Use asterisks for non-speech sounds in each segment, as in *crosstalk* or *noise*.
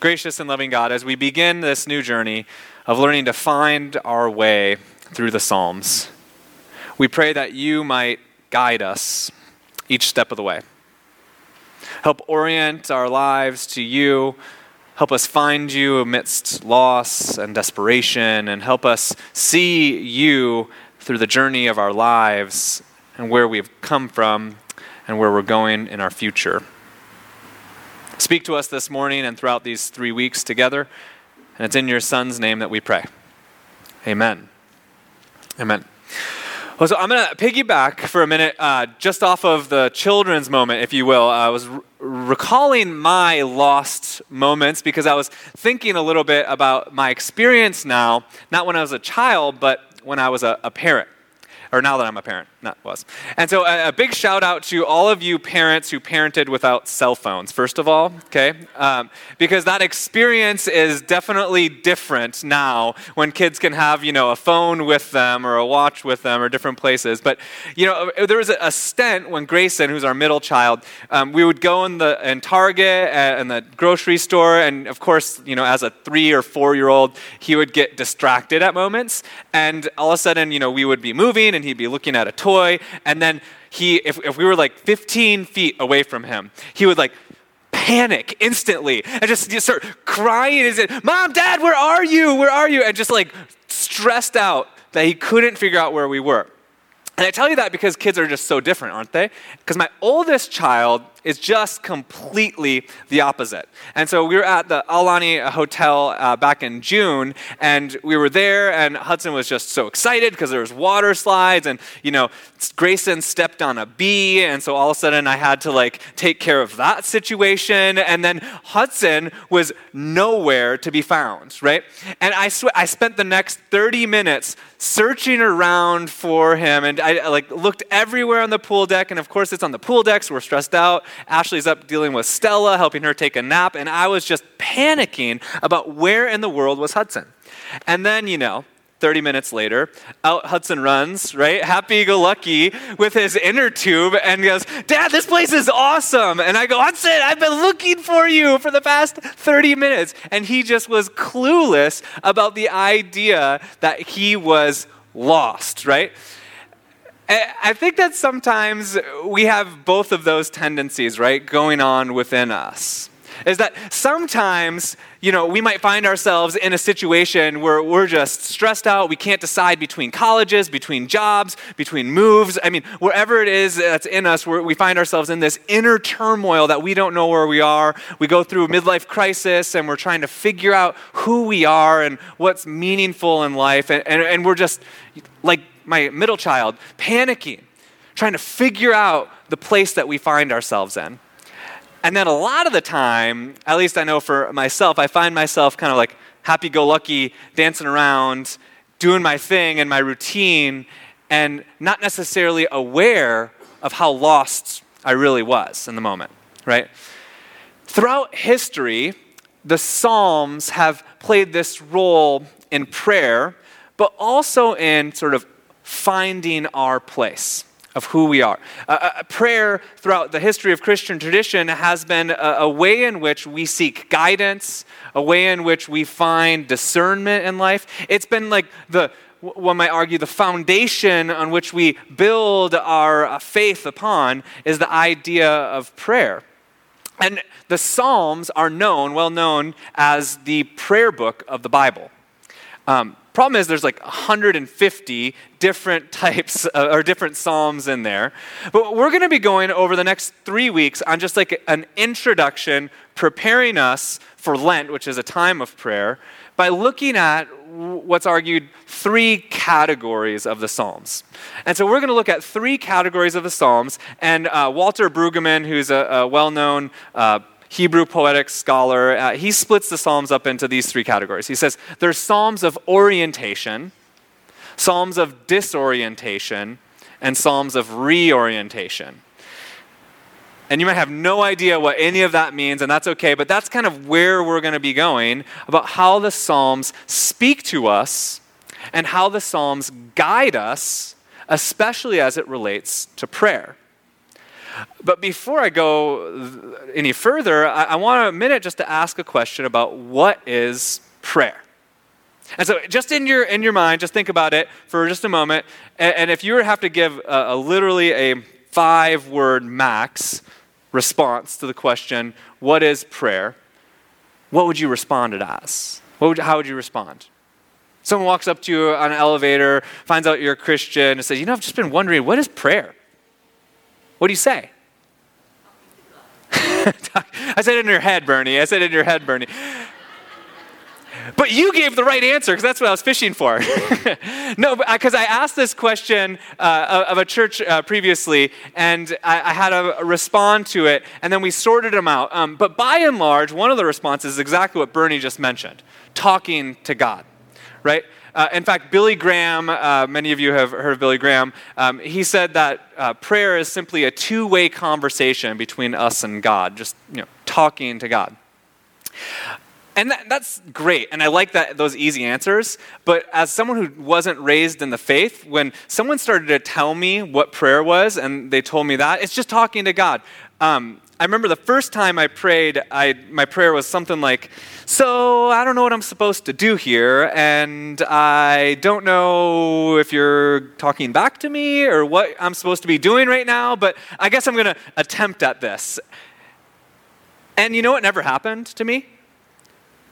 Gracious and loving God, as we begin this new journey of learning to find our way through the Psalms, we pray that you might guide us each step of the way. Help orient our lives to you. Help us find you amidst loss and desperation, and help us see you through the journey of our lives and where we've come from and where we're going in our future. Speak to us this morning and throughout these three weeks together. And it's in your Son's name that we pray. Amen. Amen. Well, so I'm going to piggyback for a minute uh, just off of the children's moment, if you will. I was recalling my lost moments because I was thinking a little bit about my experience now, not when I was a child, but when I was a, a parent or now that I'm a parent, not was. And so a, a, big shout out to all of you parents who parented without cell phones, first of all, okay? Um, because that experience is definitely different now when kids can have, you know, a phone with them or a watch with them or different places. But, you know, there was a, a stint when Grayson, who's our middle child, um, we would go in the in Target and the grocery store, and of course, you know, as a three or four year old, he would get distracted at moments, and all of a sudden, you know, we would be moving and he'd be looking at a toy. And then he, if, if we were like 15 feet away from him, he would like panic instantly and just, just start crying and say, Mom, Dad, where are you? Where are you? And just like stressed out that he couldn't figure out where we were. And I tell you that because kids are just so different, aren't they? Because my oldest child is just completely the opposite. And so we were at the Aulani Hotel uh, back in June, and we were there, and Hudson was just so excited because there was water slides, and you know, Grayson stepped on a bee, and so all of a sudden I had to like take care of that situation, and then Hudson was nowhere to be found, right? And I sw- I spent the next 30 minutes searching around for him, and I, like looked everywhere on the pool deck, and of course it's on the pool deck, so we're stressed out. Ashley's up dealing with Stella, helping her take a nap, and I was just panicking about where in the world was Hudson. And then, you know, 30 minutes later, out Hudson runs, right? Happy go lucky with his inner tube and goes, Dad, this place is awesome. And I go, Hudson, I've been looking for you for the past 30 minutes. And he just was clueless about the idea that he was lost, right? Eh, I think that sometimes we have both of those tendencies, right, going on within us. Is that sometimes, you know, we might find ourselves in a situation where we're just stressed out. We can't decide between colleges, between jobs, between moves. I mean, wherever it is that's in us, we find ourselves in this inner turmoil that we don't know where we are. We go through a midlife crisis and we're trying to figure out who we are and what's meaningful in life. And, and, and we're just like my middle child, panicking, trying to figure out the place that we find ourselves in. And then a lot of the time, at least I know for myself, I find myself kind of like happy go lucky, dancing around, doing my thing and my routine, and not necessarily aware of how lost I really was in the moment, right? Throughout history, the Psalms have played this role in prayer, but also in sort of finding our place of who we are. Uh, prayer throughout the history of Christian tradition has been a, a, way in which we seek guidance, a way in which we find discernment in life. It's been like the one might argue the foundation on which we build our uh, faith upon is the idea of prayer. And the Psalms are known, well known, as the prayer book of the Bible. Um, Problem is, there's like 150 different *laughs* types uh, or different psalms in there. But we're going to be going over the next three weeks on just like an introduction, preparing us for Lent, which is a time of prayer, by looking at what's argued three categories of the Psalms. And so we're going to look at three categories of the Psalms. And uh, Walter Brueggemann, who's a, a well known uh, Hebrew poetic scholar, uh, he splits the Psalms up into these three categories. He says there's Psalms of orientation, Psalms of disorientation, and Psalms of reorientation. And you might have no idea what any of that means, and that's okay, but that's kind of where we're going to be going about how the Psalms speak to us and how the Psalms guide us, especially as it relates to prayer. But before I go any further, I, I want a minute just to ask a question about what is prayer. And so, just in your in your mind, just think about it for just a moment. And, and if you were to have to give a, a literally a five word max response to the question, "What is prayer?" What would you respond it as? Would, how would you respond? Someone walks up to you on an elevator, finds out you're a Christian, and says, "You know, I've just been wondering, what is prayer?" What do you say? *laughs* I said in your head, Bernie. I said in your head, Bernie. But you gave the right answer because that's what I was fishing for. *laughs* no, because I asked this question uh, of a church uh, previously, and I, I, had to respond to it, and then we sorted them out. Um, but by and large, one of the responses is exactly what Bernie just mentioned talking to God, right? Uh, in fact, Billy Graham, uh, many of you have heard of Billy Graham, um, he said that uh, prayer is simply a two way conversation between us and God, just you know, talking to God. And that, that's great, and I like that those easy answers. But as someone who wasn't raised in the faith, when someone started to tell me what prayer was, and they told me that, it's just talking to God. Um, I remember the first time I prayed, I, my prayer was something like, So I don't know what I'm supposed to do here, and I don't know if you're talking back to me or what I'm supposed to be doing right now, but I guess I'm going to attempt at this. And you know what never happened to me?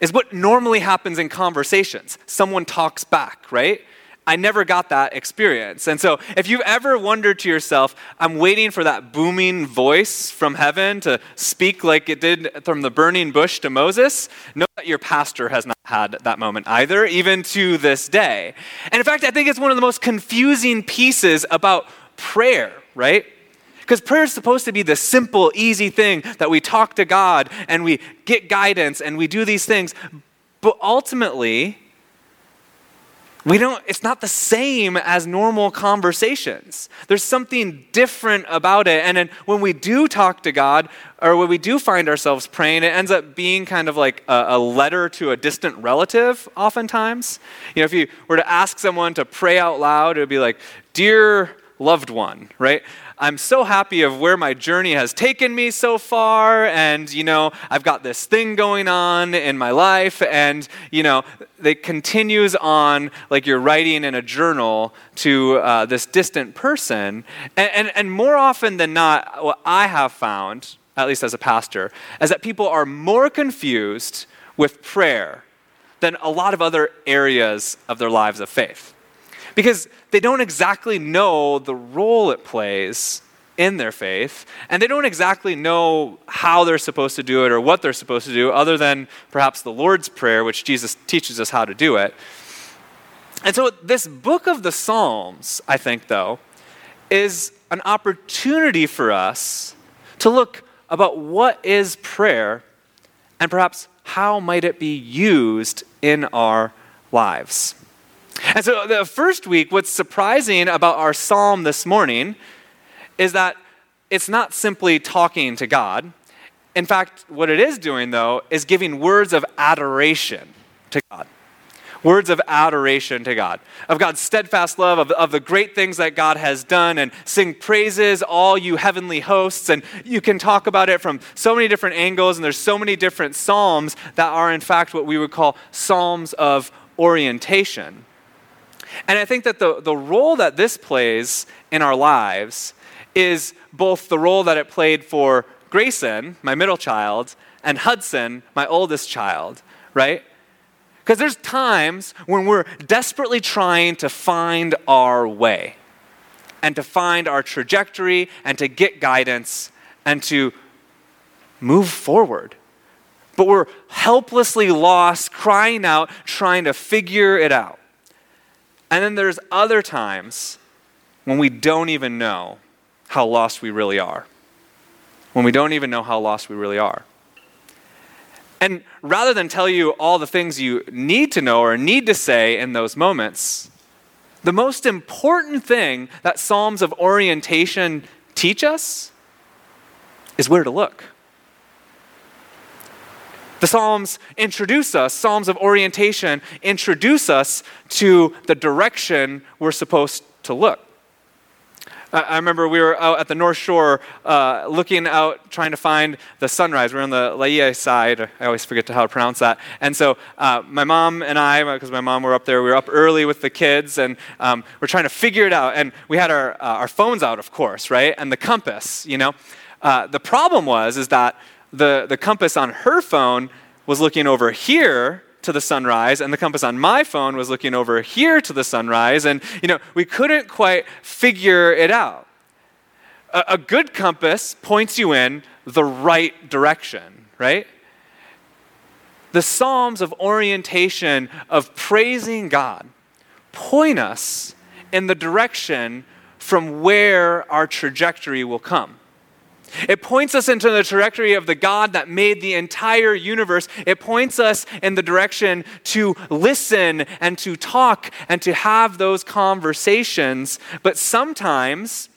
is what normally happens in conversations. Someone talks back, right? I never got that experience. And so, if you've ever wondered to yourself, I'm waiting for that booming voice from heaven to speak like it did from the burning bush to Moses, know that your pastor has not had that moment either, even to this day. And in fact, I think it's one of the most confusing pieces about prayer, right? Because prayer is supposed to be the simple, easy thing that we talk to God and we get guidance and we do these things. But ultimately, we don't it's not the same as normal conversations. There's something different about it. And then when we do talk to god or when we do find ourselves praying it ends up being kind of like a, a, letter to a distant relative oftentimes. You know if you were to ask someone to pray out loud it would be like dear loved one right I'm so happy of where my journey has taken me so far, and you know, I've got this thing going on in my life, and you know, it continues on like you're writing in a journal to uh, this distant person. And, and, and more often than not, what I have found, at least as a pastor, is that people are more confused with prayer than a lot of other areas of their lives of faith because they don't exactly know the role it plays in their faith, and they don't exactly know how they're supposed to do it or what they're supposed to do, other than perhaps the Lord's Prayer, which Jesus teaches us how to do it. And so, this book of the Psalms, I think, though, is an opportunity for us to look about what is prayer and perhaps how might it be used in our lives. And so, the first week, what's surprising about our psalm this morning is that it's not simply talking to God. In fact, what it is doing, though, is giving words of adoration to God. Words of adoration to God, of God's steadfast love, of, of the great things that God has done, and sing praises, all you heavenly hosts. And you can talk about it from so many different angles, and there's so many different psalms that are, in fact, what we would call psalms of orientation. And I think that the, the role that this plays in our lives is both the role that it played for Grayson, my middle child, and Hudson, my oldest child, right? Because there's times when we're desperately trying to find our way and to find our trajectory and to get guidance and to move forward. But we're helplessly lost, crying out, trying to figure it out. And then there's other times when we don't even know how lost we really are. When we don't even know how lost we really are. And rather than tell you all the things you need to know or need to say in those moments, the most important thing that Psalms of orientation teach us is where to look. The Psalms introduce us, Psalms of orientation introduce us to the direction we're supposed to look. I remember we were out at the North Shore uh, looking out, trying to find the sunrise. We are on the Laie side. I always forget how to pronounce that. And so uh, my mom and I, because my mom were up there, we were up early with the kids, and um, we're trying to figure it out. And we had our, uh, our phones out, of course, right? And the compass, you know. Uh, the problem was is that the, the compass on her phone was looking over here to the sunrise and the compass on my phone was looking over here to the sunrise and you know we couldn't quite figure it out. A, a good compass points you in the right direction right? The psalms of orientation of praising god point us in the direction from where our trajectory will come it points us into the trajectory of the God that made the entire universe. It points us in the direction to listen and to talk and to have those conversations. But sometimes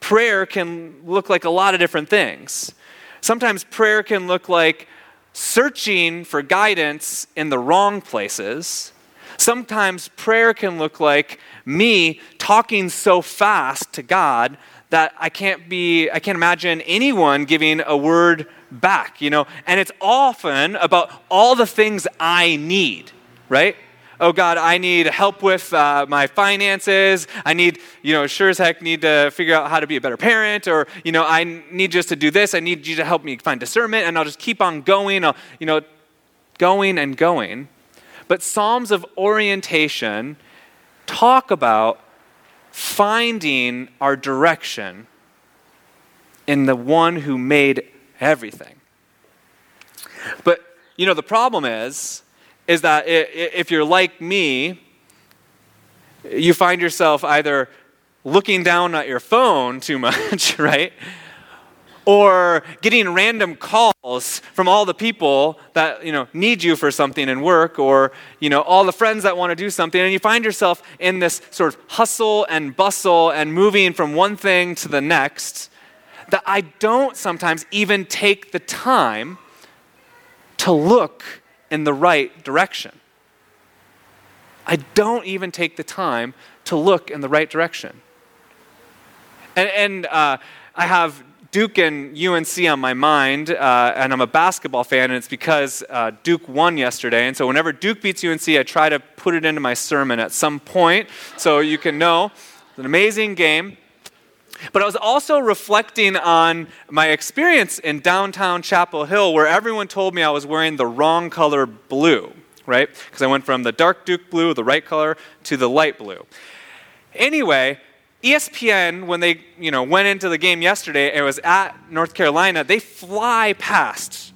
prayer can look like a lot of different things. Sometimes prayer can look like searching for guidance in the wrong places. Sometimes prayer can look like me talking so fast to God that I can't be, I can't imagine anyone giving a word back, you know? And it's often about all the things I need, right? Oh God, I need help with uh, my finances. I need, you know, sure as heck need to figure out how to be a better parent, or you know, I need just to do this. I need you to help me find discernment, and I'll just keep on going. I'll, you know, going and going. But Psalms of orientation talk about finding our direction in the one who made everything. But, you know, the problem is, is that if you're like me, you find yourself either looking down at your phone too *laughs* much, right? Or getting random calls from all the people that you know need you for something in work or you know all the friends that want to do something and you find yourself in this sort of hustle and bustle and moving from one thing to the next that I don't sometimes even take the time to look in the right direction. I don't even take the time to look in the right direction. And, and uh, I have Duke and UNC on my mind, uh, and I'm a basketball fan, and it's because uh, Duke won yesterday. And so whenever Duke beats UNC, I try to put it into my sermon at some point so you can know it's an amazing game. But I was also reflecting on my experience in downtown Chapel Hill, where everyone told me I was wearing the wrong color blue, right? Because I went from the dark Duke blue, the right color, to the light blue. Anyway, ESPN, when they you know, went into the game yesterday, it was at North Carolina, they fly past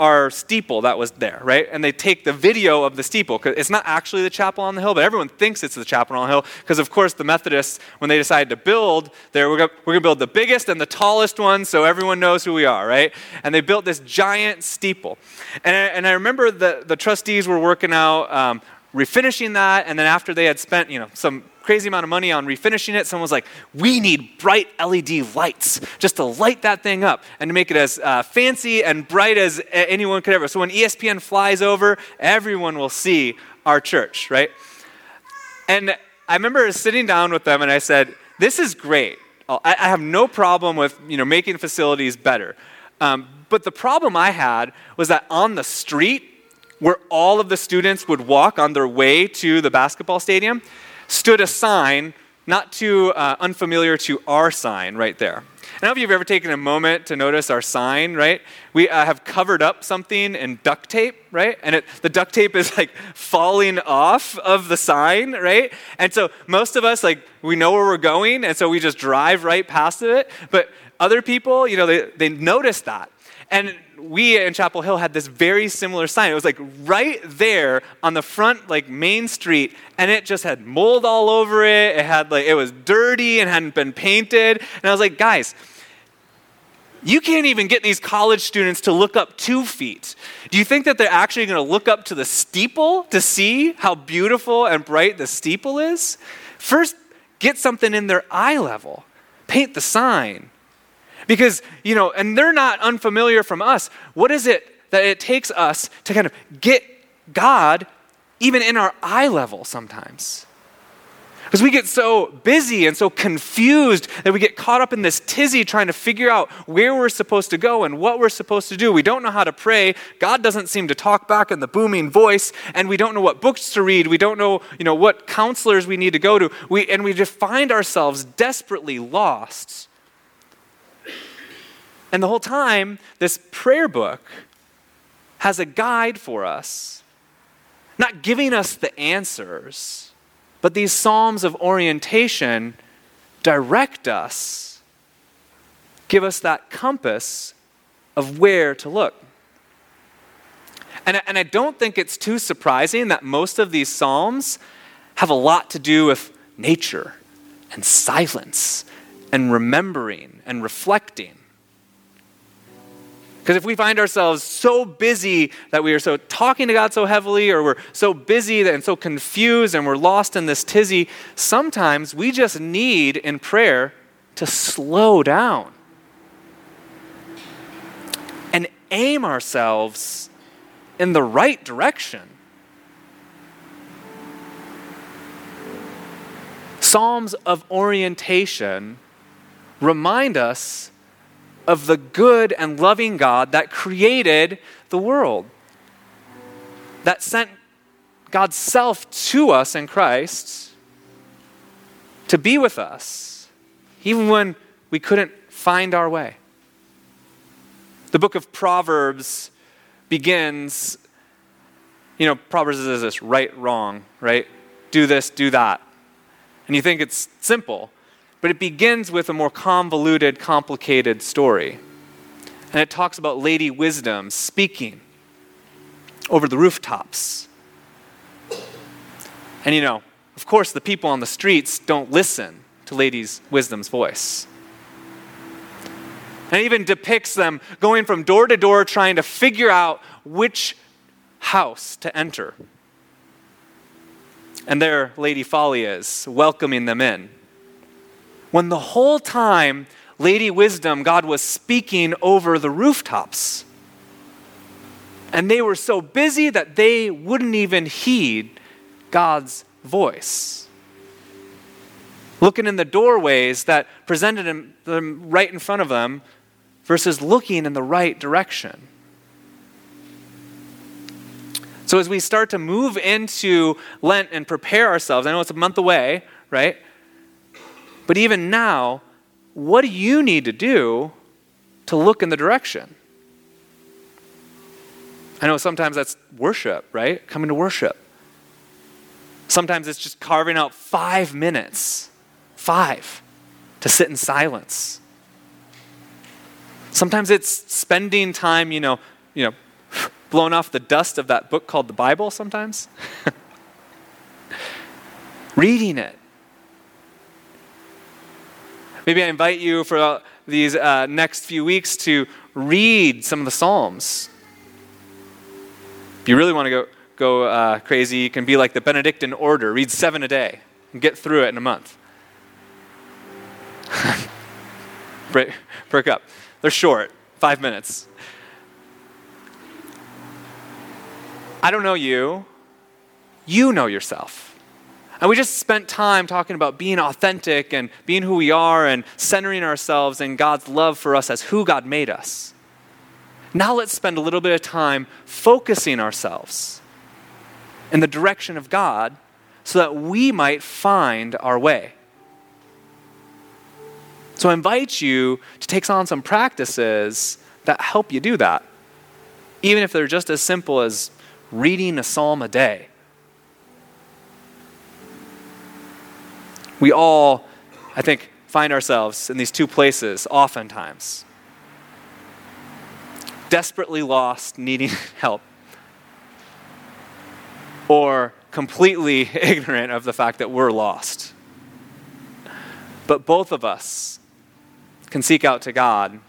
our steeple that was there, right? And they take the video of the steeple. Cause it's not actually the chapel on the hill, but everyone thinks it's the chapel on the hill. Because, of course, the Methodists, when they decided to build there, we're going to build the biggest and the tallest one so everyone knows who we are, right? And they built this giant steeple. And I, and I remember the, the trustees were working out um, refinishing that, and then after they had spent, you know, some crazy amount of money on refinishing it, someone was like, we need bright LED lights just to light that thing up and to make it as uh, fancy and bright as anyone could ever. So when ESPN flies over, everyone will see our church, right? And I remember sitting down with them and I said, this is great. I have no problem with you know, making facilities better. Um, but the problem I had was that on the street, where all of the students would walk on their way to the basketball stadium, stood a sign not too uh, unfamiliar to our sign right there. I don't know if you've ever taken a moment to notice our sign, right? We uh, have covered up something in duct tape, right? And it, the duct tape is like falling off of the sign, right? And so most of us, like, we know where we're going, and so we just drive right past it. But other people, you know, they, they notice that. And we in Chapel Hill had this very similar sign. It was like right there on the front, like main street, and it just had mold all over it. It had like, it was dirty and hadn't been painted. And I was like, guys, you can't even get these college students to look up two feet. Do you think that they're actually going to look up to the steeple to see how beautiful and bright the steeple is? First, get something in their eye level, paint the sign. Because, you know, and they're not unfamiliar from us. What is it that it takes us to kind of get God even in our eye level sometimes? Because we get so busy and so confused that we get caught up in this tizzy trying to figure out where we're supposed to go and what we're supposed to do. We don't know how to pray. God doesn't seem to talk back in the booming voice, and we don't know what books to read. We don't know, you know, what counselors we need to go to. We, and we just find ourselves desperately lost. And the whole time, this prayer book has a guide for us, not giving us the answers but these Psalms of orientation direct us, give us that compass of where to look. And, and I don't think it's too surprising that most of these Psalms have a lot to do with nature and silence and remembering and reflecting. Because if we find ourselves so busy that we are so talking to God so heavily, or we're so busy and so confused and we're lost in this tizzy, sometimes we just need in prayer to slow down and aim ourselves in the right direction. Psalms of orientation remind us of the good and loving God that created the world, that sent God's self to us in Christ to be with us, even when we couldn't find our way. The book of Proverbs begins, you know, Proverbs is this right, wrong, right? Do this, do that. And you think it's simple. But it begins with a more convoluted, complicated story. And it talks about Lady Wisdom speaking over the rooftops. And you know, of course, the people on the streets don't listen to Lady Wisdom's voice. And even depicts them going from door to door trying to figure out which house to enter. And there Lady Folly is, welcoming them in when the whole time, Lady Wisdom, God was speaking over the rooftops. And they were so busy that they wouldn't even heed God's voice. Looking in the doorways that presented them right in front of them versus looking in the right direction. So, as we start to move into Lent and prepare ourselves, I know it's a month away, right? But even now, what do you need to do to look in the direction? I know sometimes that's worship, right? Coming to worship. Sometimes it's just carving out five minutes, five, to sit in silence. Sometimes it's spending time, you know, you know, *sighs* blowing off the dust of that book called the Bible sometimes. *laughs* Reading it, Maybe I invite you for uh, these uh, next few weeks to read some of the Psalms. If you really want to go, go uh, crazy, you can be like the Benedictine order read seven a day and get through it in a month. *laughs* break, break up. They're short, five minutes. I don't know you. You know yourself. And we just spent time talking about being authentic and being who we are and centering ourselves in God's love for us as who God made us. Now let's spend a little bit of time focusing ourselves in the direction of God so that we might find our way. So I invite you to take on some practices that help you do that, even if they're just as simple as reading a psalm a day We all, I think, find ourselves in these two places oftentimes desperately lost, needing *laughs* help, or completely *laughs* ignorant of the fact that we're lost. But both of us can seek out to God.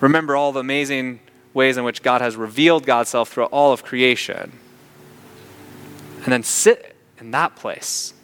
Remember all the amazing ways in which God has revealed God's self throughout all of creation. And then sit in that place